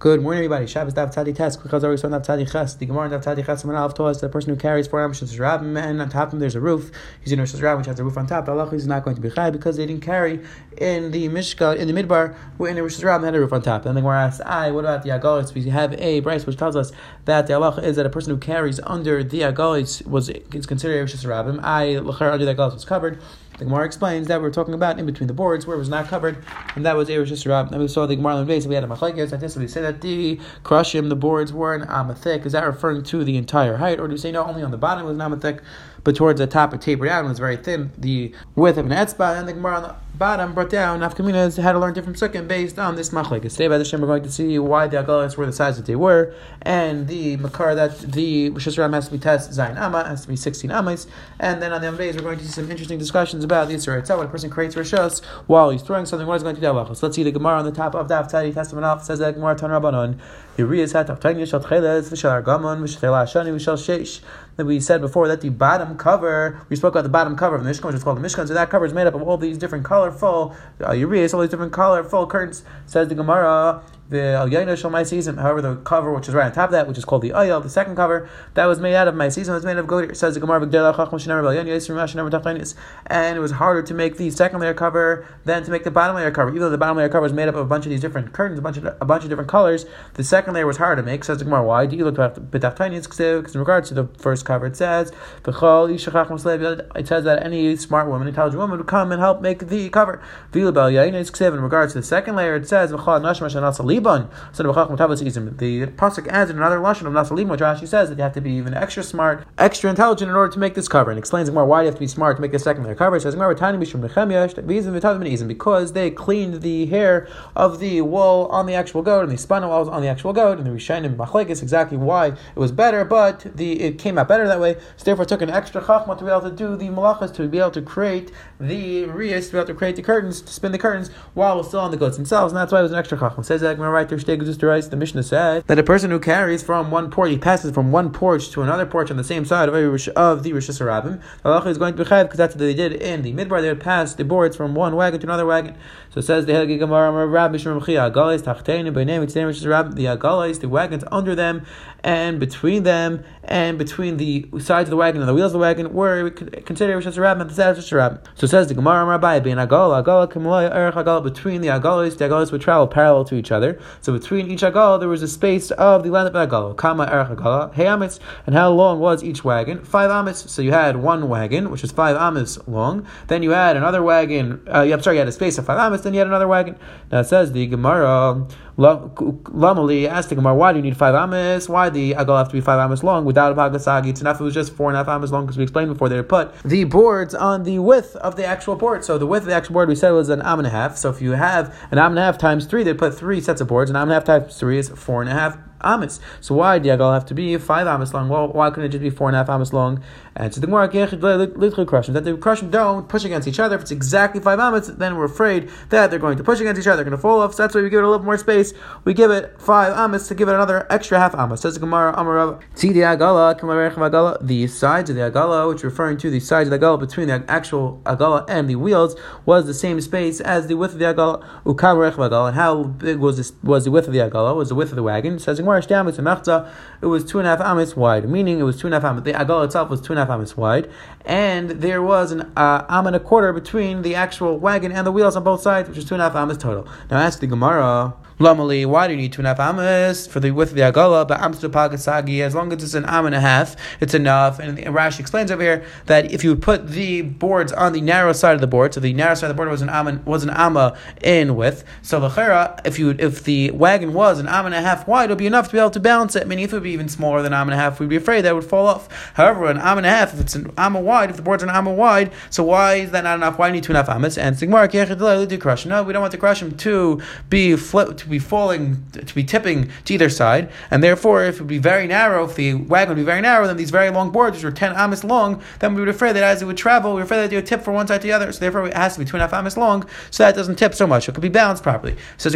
Good morning, everybody. Shabbos Daf Tzadi Tes. Because always on Daf Tzadi Ches. The Gemara Daf Tzadi Ches. Told us that the person who carries four Amos Rabbim and on top of him there's a roof. He's in Rosh Hashanah, which has a roof on top. Allah is not going to be chai because they didn't carry in the Mishkan in the Midbar where in the Rosh Hashanah had a roof on top. And the Gemara asks, "I what about the Agalis? We have a brayso which tells us that the Allah is that a person who carries under the Agalis was is considered Rosh Hashanah. I Lachar, under the Agalis was covered. The Gemara explains that we're talking about in between the boards where it was not covered, and that was Eresh Yisrael. And we saw the Gemara the base, we had a machlekes. At this, we say that the krushim, the boards were an amathik. Is that referring to the entire height, or do we say no, only on the bottom was an amathik, but towards the top it tapered out and was very thin, the width of an etzba, and the Gemara bottom brought down nafkaminas had to learn different sukkim based on this machlekes. Today, by the Shem, we're going to see why the agalas were the size that they were, and the makar that the Rosh has to be test zayin amma has to be sixteen amas, and then on the other days we're going to see some interesting discussions about the Yisra itself. When a person creates Rishos while he's throwing something, what is going to do halachos? Let's see the Gemara on the top of the Aftadi Testament off says that Gemara Tan Rabbanon. That we said before that the bottom cover, we spoke about the bottom cover of the Mishkan, which is called the Mishkan. So that cover is made up of all these different colorful uh, all these different colorful curtains. Says the Gemara the season. However, the cover which is right on top of that, which is called the Ayel, the second cover, that was made out of my season. was made of goat. Says the Gemara, and it was harder to make the second layer cover than to make the bottom layer cover. Even though the bottom layer cover was made up of a bunch of these different curtains, a bunch of a bunch of different colors, the second layer was harder to make. Says the Gemara, why do you look Because in regards to the first cover, it says it says that any smart woman, intelligent woman, would come and help make the cover. In regards to the second layer, it says Liban. So the pasuk adds in another lashon of Nasalim, which Rashi says that you have to be even extra smart, extra intelligent in order to make this cover, and explains more why you have to be smart to make the second layer cover. It says because they cleaned the hair of the wool on the actual goat and they spun it on the actual goat, and the Rishonim machlekes exactly why it was better, but the it came out better that way. So therefore, it took an extra chachma to be able to do the malachas to be able to create the riyas, to be able to create the curtains, to spin the curtains while it was still on the goats themselves, and that's why it was an extra chachma. Says that right there, the Mishnah said that a person who carries from one porch, he passes from one porch to another porch on the same side of, of the Rosh Hashanah, the halacha is going to be chayv because that's what they did in the midbar. They would pass the boards from one wagon to another wagon. So it says the Helgi Gemara Rabbi Shmuel Agalais Tachtein B'nei Mitzvah Rosh the Agalais, the wagons under them and between them and between the sides of the wagon and the wheels of the wagon were considered Rosh Hashanah and the of Rosh So it says the Gemara Rabbi being Agala Agala Kamloy Erech Agala between the Agalis the Agalis would travel parallel to each other. So between each Agala there was a space of the land of Agala Kama Erech Agala Hey Amitz and how long was each wagon? Five Amitz. So you had one wagon which is five Amitz long. Then you had another wagon. Uh, I'm sorry, you had a space of five Amitz. Then you had another wagon. Now it says the Gemara Lamali asked the Gemara, why do you need five amas? Why the agal have to be five amas long without a pagasagi? Enough. It was just four and a half amas long because we explained before they put the boards on the width of the actual board. So the width of the actual board we said was an am and a half. So if you have an am and a half times three, they put three sets of boards. An am and a half times three is four and a half amas. So why did Yagal have to be five amas long? Well, why couldn't it just be four and a half amas long? And so the Gemara crushim that the crushim don't push against each other. If it's exactly five amas, then we're afraid that they're going to push against each other. They're going to fall off. So that's why we give it a little more space. We give it five amas to give it another extra half amas. Says the Gemara Amarav. The agala. The sides of the agala, which referring to the sides of the agala between the actual agala and the wheels, was the same space as the width of the agala. agala. And how big was this? Was the width of the agala? Was the width of the wagon? Says the Gemara It was two and a half amas wide, meaning it was two and a half amas. The agala itself was two and a half amas wide, and there was an uh, am and a quarter between the actual wagon and the wheels on both sides, which is two and a half amas total. Now, ask the Gemara. Lamali, why do you need two and a half amas for the width of the agala? But amstu pagasagi, as long as it's an am and a half, it's enough. And Rashi explains over here that if you put the boards on the narrow side of the board, so the narrow side of the board was an am was an ama in width. So the if you if the wagon was an am and a half wide, it would be enough to be able to balance it. I mean, if it would be even smaller than am and a half, we'd be afraid that would fall off. However, an am and a half, if it's an amma wide, if the boards an amma wide, so why is that not enough? Why do you need two and a half amas? And Sigmar No, we don't want the crushim to be flip be falling, to be tipping to either side, and therefore, if it would be very narrow, if the wagon would be very narrow, then these very long boards, which are 10 amas long, then we would afraid that as it would travel, we would afraid that it would tip from one side to the other, so therefore it has to be two and a half amas long, so that doesn't tip so much. It could be balanced properly. So,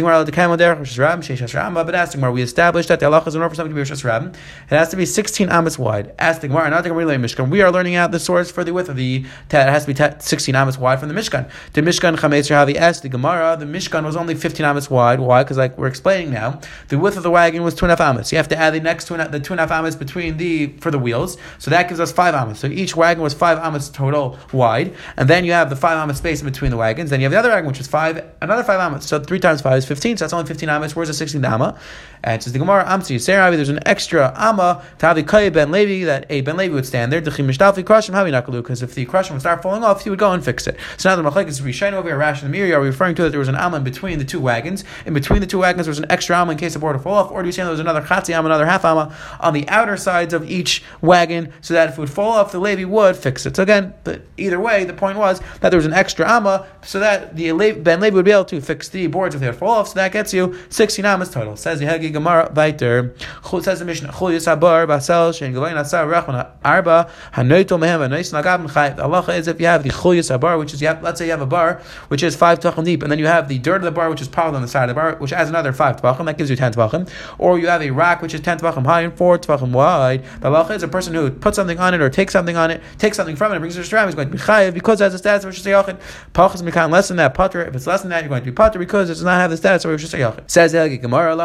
but asking where we established that the Allah is order for something to be Rosh it has to be 16 amas wide. Ask the Gemara, not the Gemara Mishkan. We are learning out the source for the width of the, it has to be 16 amas wide from the Mishkan. The Mishkan Chametz Rahavi asked the Gemara, the Mishkan was only 15 amas wide. Why? Because like we're explaining now, the width of the wagon was two and a half amas. You have to add the next two and a, the two and a half amas between the for the wheels, so that gives us five amas. So each wagon was five amas total wide, and then you have the five amas space in between the wagons. Then you have the other wagon, which is five, another five amas. So three times five is fifteen. So that's only fifteen amas. Where's the sixteenth amma? And it says the Gemara, Amsi Yiseravi, there's an extra amma to have the ben Levi that a ben Levi would stand there. Because if the crushim would start falling off, he would go and fix it. So now the Machlek is Rishain over here, Rash and the Meiri, are referring to that there was an amma in between the two wagons? In between the two wagons, there was an extra amma in case the board would fall off, or do you say there was another Chatzi amma, another half amma on the outer sides of each wagon so that if it would fall off, the Levi would fix it. So again, but either way, the point was that there was an extra amma so that the Ben Levi would be able to fix the boards if they would fall off. So that gets you 16 ammas total. Says the Hagi Gemara weiter. Says the Mishnah. Chul Yisabar Basel Shein Gavayin Asar Rachman Arba Hanoitel Mehem Hanois Nagab Chayv. Allah is if you have the Chul Yisabar, which is you have, let's say you have a bar which is five tachim deep, and then you have the dirt of the bar which is piled on the side of the bar, which adds another five tefachim, that gives you ten tefachim. Or you have a rack which is ten tefachim high and four tefachim wide. The Allah is a person who puts something on it or takes something on it, takes something from it, and brings it to Shram, he's going to be chayiv because it has a status of Rosh Hashanah. Pachas mikan less than that putter. If it's less than that, you're going to be putter because it does not have the status of Rosh Hashanah. Says the Gemara,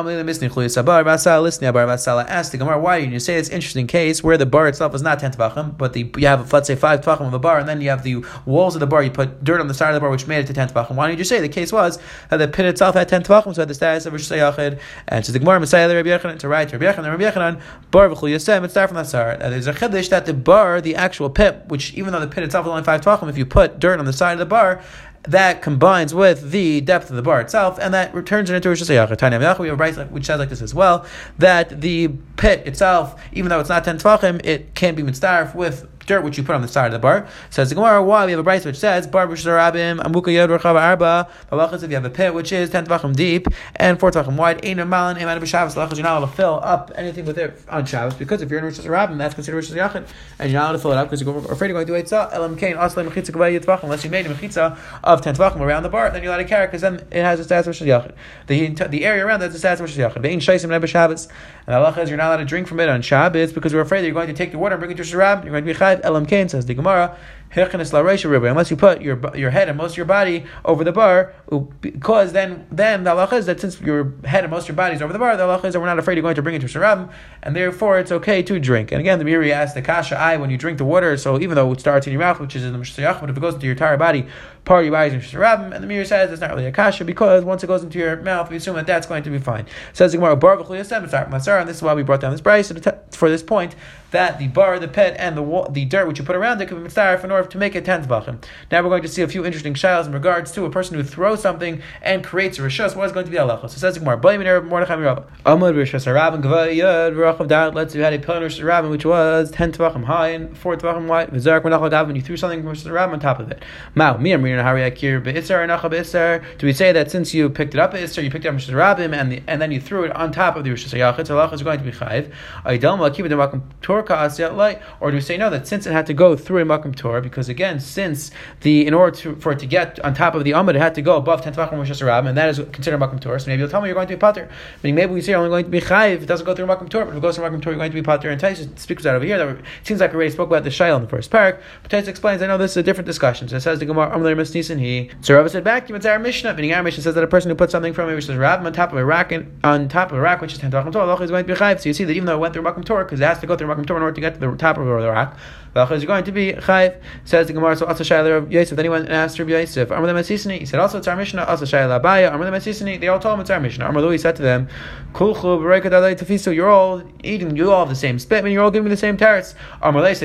Ask the Gemara, why did you say it's interesting case where the bar itself is not ten tefachim, but the you have let's say five tefachim of a bar, and then you have the walls of the bar. You put dirt on the side of the bar, which made it to ten tefachim. Why did you say the case was that the pit itself had ten tefachim, so had the status of Rosh Hashanah? And so the Gemara, Messiah Rabbi Yochanan, to write Rabbi Yochanan, Rabbi Yochanan, bar v'chul yasem. It's from that sar. There's a chiddush that the bar, the actual pit, which even though the pit itself is only five tefachim, if you put dirt on the side of the bar, that combines with the depth of the bar itself, and that returns it into Rosh Hashanah. We have a brayso which says like this as well, that the pit itself, even though it's not ten tvachim, it can be mitzdarf with dirt which you put on the side of the bar. Says the Gemara, why we have a brayso which says bar b'sharabim amuka yod rachav arba. Balachas if you have a pit which is ten tvachim deep and four tvachim wide, ein malin eman b'shabbos. Balachas you're not allowed to fill up anything with it on Shabbos because if you're in Rosh Hashanah, that's considered Rosh Hashanah, and you're not allowed to fill it up because you're afraid you're going to eitzah elam kain asle mechitza kavay tvachim unless you made a mechitza of ten tvachim around the bar, then you're allowed to carry because then it has a status of Rosh The the area around that's a status of Rosh Hashanah. Bein shaisim b'Shabbos. And says you're not allowed to drink from it on Shabbos because we're afraid that you're going to take the water and bring it to Sharab. You're going to be chayv elam kain says the Gemara, unless you put your your head and most of your body over the bar, because then then the halacha is that since your head and most of your body is over the bar, the halacha is that we're not afraid you're going to bring it to Sharab, and therefore it's okay to drink. And again, the Meiri asked the kasha, I when you drink the water, so even though it starts in your mouth, which is in the Mishayach, but if it goes into your entire body, part of your body is Sharab, and the Meiri says it's not really a kasha because once it goes into your mouth, we assume that that's going to be fine. Says the Gemara, bar and this is why we brought down this price for this point that the bar, the pet, and the the dirt which you put around it can be mitzaref in order to make it ten tvachim. Now we're going to see a few interesting shilas in regards to a person who throws something and creates a rishos. What is going to be halacha? So says Gemara, Mordechai Mirabba. Amud rishos Rabin Gavayad V'Rachav Dad. Let's you had a pillar Rabin which was ten tvachim high and four tvachim wide. V'Zarak Menachal Dav, and you threw something from rishos Rabin on top of it. Mao Mi Akir Be'Isar Nachav Be'Isar. Do we say that since you picked it up Isar, you picked it up rishos Rabin and the, and then you threw it on top of the rishos Yachid, so halacha is going to be chayv. Aydam Lakiv Demakim Torka Asiyat Light. Or do we say no that since it had to go through a makom Torah, because again, since the in order to, for it to get on top of the Amud, it had to go above ten tvachim Rosh Hashanah, and that is considered makom Torah. So maybe you'll tell me you're going to be pater. Meaning maybe we say you're only going to be chayiv it doesn't go through makom Torah, but if it goes through makom Torah, you're going to be pater. And Taisa speaks out over here that it seems like we already spoke about the shayla in the first parak. But Taisa explains, I know this is a different discussion. So it says the Gemara Amler Misnisan he. So Rabbi said back, it's our Mishnah. Meaning our Mishnah says that a person who puts something from it, which is Rav on top of a rack, and on top of a rack which is ten tvachim Torah, is going to be chayiv. So you see that even though it went through makom Torah, because it has to go through makom Torah in order to get to the top of the rack. V'achar is going to be chayv. Says the Gemara. So also shayla of Yosef. Then he went and asked Rabbi Yosef. Amar Masisini. He said also it's our Mishnah. Also shayla Abaye. Amar Masisini. They all told him it's our Mishnah. Amar Lui said to them, Kulchu. You're all eating. You all have the same spit. and you're all giving me the same says,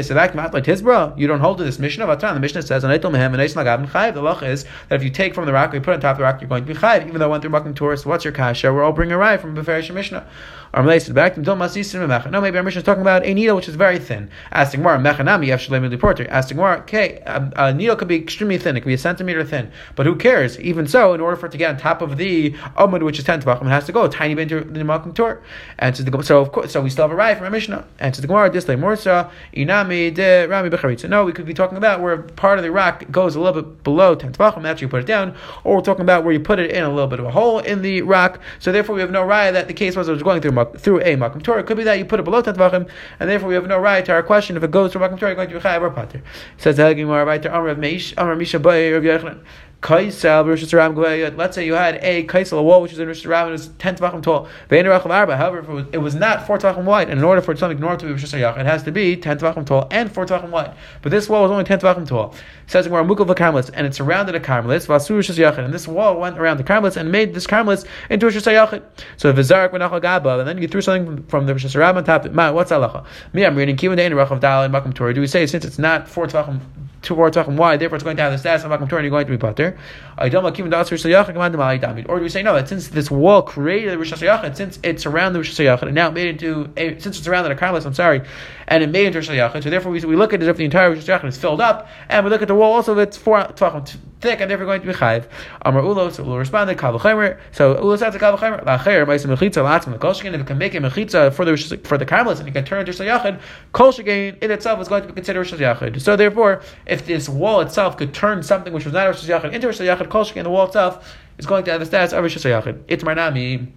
"Sadak mat like Tizbra. You don't hold to this Mishnah of Atan. The Mishnah says, "Anaitel mehem and lagab chayv." The lach is that if you take from the rock, you put on top of the rock, you're going to be chayv. Even though I went through Makim tourist, what's your kasha? We're all bringing a rye from Beferish Mishnah. No, maybe our Mishnah is talking about a needle which is very thin. Asking more, Mechanami, Porter. Asking more, okay, a, a, needle could be extremely thin, it could be a centimeter thin. But who cares? Even so, in order for it to get on top of the Amud, which is 10 Tavachim, it has to go a tiny bit into the Malkum Tor. And so, so, of course, so we still have a right from a Mishnah. And to the Gemara, Dislay Morsa, Inami de Rami Becharitza. No, we could be talking about where part of the rock goes a little bit below 10 Tavachim, that's you put it down. Or we're talking about where you put it in a little bit of a hole in the rock. So therefore, we have no raya that the case was it was going through through a makom Torah. It could be that you put it below ten tvachim, and therefore we have no right to our question if it goes through makom Torah, you're going to be chayav or pater. Says the right Amr of Amr Misha Bay Rav Yochanan. Kaisel Rosh Hashanah. Let's say you had a kaisel, a wall which is in Rosh Hashanah, is ten tvachim tall. However, if it was, it was not four tvachim wide, and in order for something normal to be Rosh Hashanah, it has to be ten tvachim tall and four tvachim wide. But this wall was only ten tvachim tall. It says we're a mukal v'karmelis, and it surrounded a karmelis. Vasur Rosh and this wall went around the karmelis and made this karmelis into a Rosh Hashanah. So v'zarak v'nachal gaba, and then you threw something from the Rosh Hashanah on top. What's halacha? Me, I'm reading kivan dein rachav dal and makam Torah. Do we say since it's not four tvachim two more talking why, therefore it's going to have the status of Makom Torah and you're going to be Or do we say no, that since this wall created the Rosh since it's around the Rosh and now made into, a, since it's around the Karmelis, I'm sorry, and it made into Rosh Hashanah, so therefore we, we look at it if the entire Rosh is filled up, and we look at the wall also if it's four thick, and therefore going to be Chayiv. Amar Ulla, so Ulla responded, Kav Chamer, so Ulla says to Kav Chamer, Lacher, Maisa Mechitza, Latzim, Kolshkin, if it can make a Mechitza for the, for the Karmelis, and it can turn into Hashanah, Kolshkin in itself is going to be considered Hashanah. So therefore, if this wall itself could turn something which was not Hashanah into Rosh Hashanah, Kol the wall itself is going to have the status of Hashanah. It's Marnami.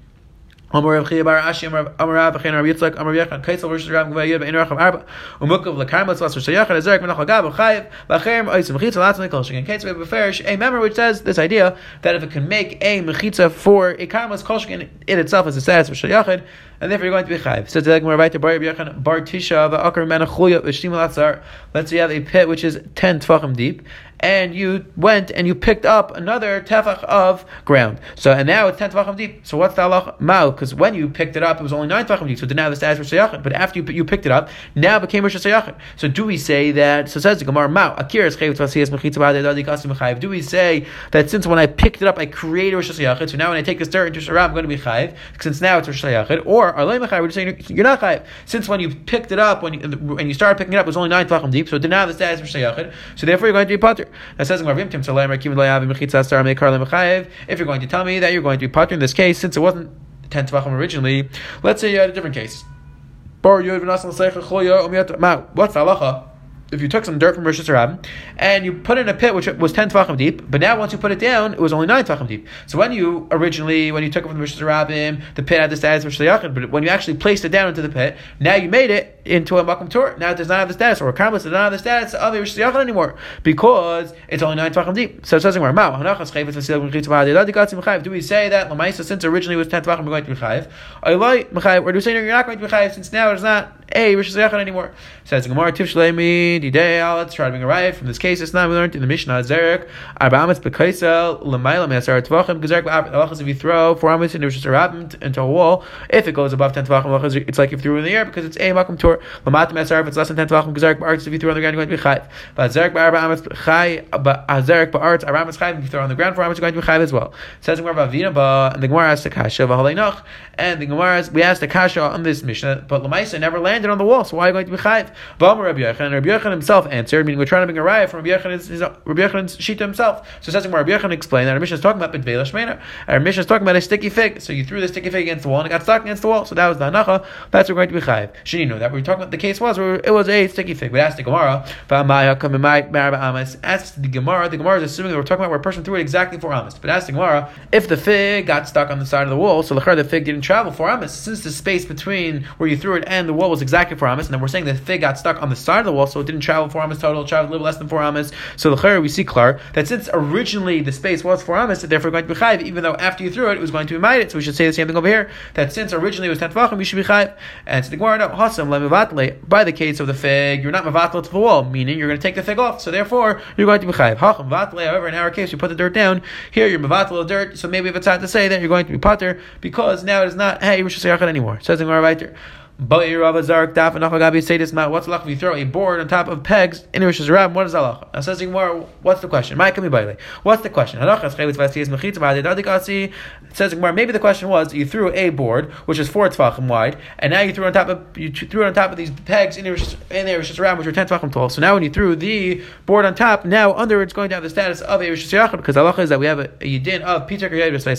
Amar Rav Chiya Bar Ashi Amar Rav B'chein Rav Yitzchak Amar Yechon Kaisel Rosh Rav Gvayir Be'in Racham Arba Umukav Lekarmas Vasur Shayach Ezerek Menach Lagav Chayiv V'Cheim Oisim Mechitza Latzim Lekol Shegen Kaisel We have a member which says this idea that if it can make a Mechitza for a Karmas Kol Shegen in itself as a status for Shayachid and therefore you're going to be chayiv. So to like to bar bar tisha v'akar menachuyah v'shtim latzar. Let's say you have a pit which is ten tefachim deep, and you went and you picked up another tefach of ground. So and now it's ten tefachim deep. So what's the halach mao? Because when you picked it up, it was only nine tefachim deep. So now the status was. But after you you picked it up, now it became rosh shayachin. So do we say that? So says the gemara mao akir is chayv tvasiyas mechitza b'adei Do we say that since when I picked it up, I created rosh shayachin? So now when I take this dirt into shara, I'm going to be chayiv since now it's rosh shayachin. Or or we're just saying you're not chayiv. Since when you picked it up, when you, when you started picking it up, it was only nine tvachim deep, so have the status of shayachid. So therefore, you're going to be That says if you're going to tell me that you're going to be pater in this case, since it wasn't ten tvachim originally, let's say you had a different case. What's the halacha? If you took some dirt from Rosh Hashanah and you put it in a pit which was ten tefachim deep, but now once you put it down, it was only nine tefachim deep. So when you originally, when you took it from Rosh Hashanah, the pit had the status of Shliachim, but when you actually placed it down into the pit, now you made it into a makom tour. Now it does not have the status, or a karmelis does not have the status of a Rosh Hashanah anymore because it's only nine tefachim deep. So it says Mao Do we say that since originally it was ten tefachim, we're going to be chayiv? Or do we say you're not going to be chayiv since now it's not a Rosh Hashanah anymore? Says Gemara Tif Shleimi. Let's try to bring a riot from this case. It's not we learned in the Mishnah Zerek Arbamis Bekaisel Lemaila Mesar Tvachim Gezerek Halachas if you throw four amis into into a wall, if it goes above ten Tvachim, it's like if you threw in the air because it's a Makom Tor. Lamat Mesar if it's less than ten Tvachim Gezerek Ba'arts if you throw on the ground you're going to be Chayv. But Zerek Ba'arba Amis Chay uh, Zerek Ba'arts Aramis Chayv if you throw on the ground four amis you're going to be Chayv as well. It says Gemara Vavina Ba and the Gemara asks the Kasha V'Haleinach and the Gemara we asked the Kasha on this Mishnah, but Lamaisa never landed on the wall, so why are you going to be Chayv? V'Amar Rabbi Yechon Rabbi Himself answered, meaning we're trying to bring a raya from Rabbi Yechon's, Shita himself. So it says Rabbi Yechon explained that our mission is talking about Bidvela Shmeina. Our mission is talking about a sticky fig. So you threw the sticky fig against the wall and it got stuck against the wall. So that was the hanacha. That's what we're going to be chayiv. Should you know that? We're talking about the case was where it was a sticky fig. We asked the Gemara, asked the Gemara, the Gemara is assuming that we're talking about where a person threw it exactly for Amas. But asked the Gemara, if the fig got stuck on the side of the wall, so the fig didn't travel for Amas, since the space between where you threw it and the wall was exactly for Amas, and then we're saying the fig got stuck on the side of the wall, so it didn't travel four Amas total, traveled a little less than four amas. So the we see klar that since originally the space was four amas, it's therefore going to be chayv, even though after you threw it, it was going to be made. So we should say the same thing over here. That since originally it was ten tvachim, you should be chayv. And to the Gemara, no, hasam lemivatle. By the case of the fig, you're not mevatle to the wall, meaning you're going to take the fig off. So therefore, you're going to be vatle. However, in our case, you put the dirt down. Here, you're mevatle dirt. So maybe if it's hard to say that you're going to be potter because now it is not hey Rosh Hashanah anymore. Says the Gemara right there. What's the if you throw a board on top of pegs in Rosh Hashanah? What is Allah? Now says what's the question? What's the question? It says Gemara, maybe the question was you threw a board which is four tefachim wide, and now you threw on top of you threw it on top of these pegs in Rosh Hashanah which are ten tefachim tall. So now when you threw the board on top, now under it's going to have the status of a Rosh Hashanah because Allah is that we have a, a yidin of Peter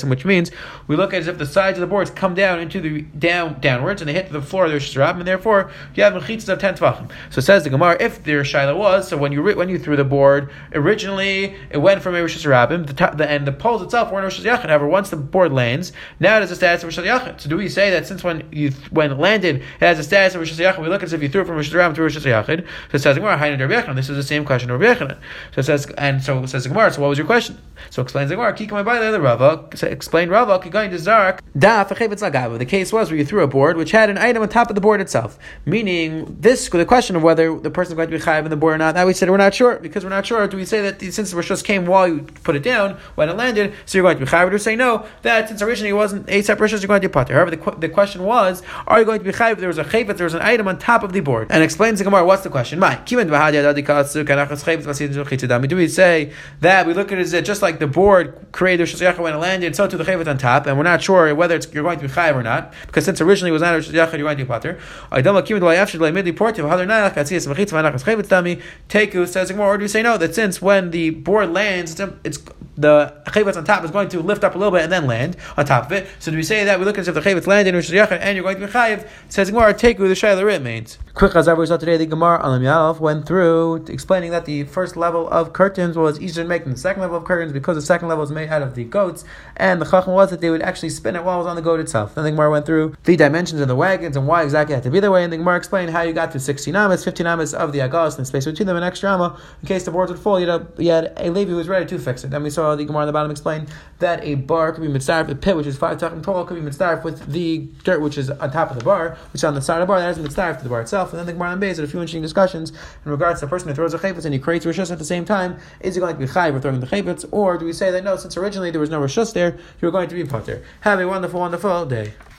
which means we look as if the sides of the boards come down into the down downwards and they hit the floor the and therefore you have mechitzas of ten tvachim. So says the Gemara, if their shaila was so when you when you threw the board originally it went from a Hashanah, the, top, the and the poles itself weren't Rosh Hashanah. However, once the board lands, now it has a status of Rosh Hashanah. So do we say that since when you when it landed it has a status of Rosh Hashanah, we look as if you threw it from Rosh Hashanah to Rosh Hashanah? So says Gemara, This is the same question of Rabbi So it says and so says the Gemara. So what was your question? So explains the Gemara. Kikam the other Rava. Explain Rava. Kigayin to Zark. The case was where you threw a board which had an item on top of the board itself, meaning this the question of whether the person is going to be chayiv in the board or not. Now we said we're not sure because we're not sure. Do we say that since the rishos came while you put it down when it landed, so you're going to be chayiv? Or say no that since originally it wasn't a separate rishos, you're going to be potter. However, the, the question was, are you going to be chayiv? There was a chayiv, there was an item on top of the board, and explains the Gemara. What's the question? My do we say that we look at it as just like the board created the when it landed, so to the chayiv on top, and we're not sure whether it's, you're going to be chayiv or not because since originally it was not a you're going to be potter. Teku says more, or do you say no? That since when the board lands, it's the chavetz on top is going to lift up a little bit and then land on top of it. So do we say that we look as if the chavetz landed and you're going to be chayiv? Says more, Teku the shayla rit means. Quick chazar we saw today. The Gemara Alam Yalaf went through explaining that the first level of curtains was easier to make than the second level of curtains because the second level was made out of the goats, and the chacham was that they would actually spin it while it was on the goat itself. Then the Gemara went through the dimensions of the wagons and why exactly it had to be that way, and the Gemara explained how you got to 16 amas, 15 amas of the agos, and the space between them an extra amma in case the boards would fall. You had a, a Levi who was ready to fix it. Then we saw the Gemara on the bottom explain that a bar could be mitzaref, a pit which is five tachim tall could be mitzaref with the dirt which is on top of the bar, which is on the side of the bar, that is mitzaref to the bar itself. And then the Gemara on base had a few interesting discussions in regards to the person who throws a chayvitz and he creates rishus at the same time. Is he going to be chayv for throwing the chayvitz, or do we say that no, since originally there was no rishus there, you're going to be potter? Have a wonderful, wonderful day.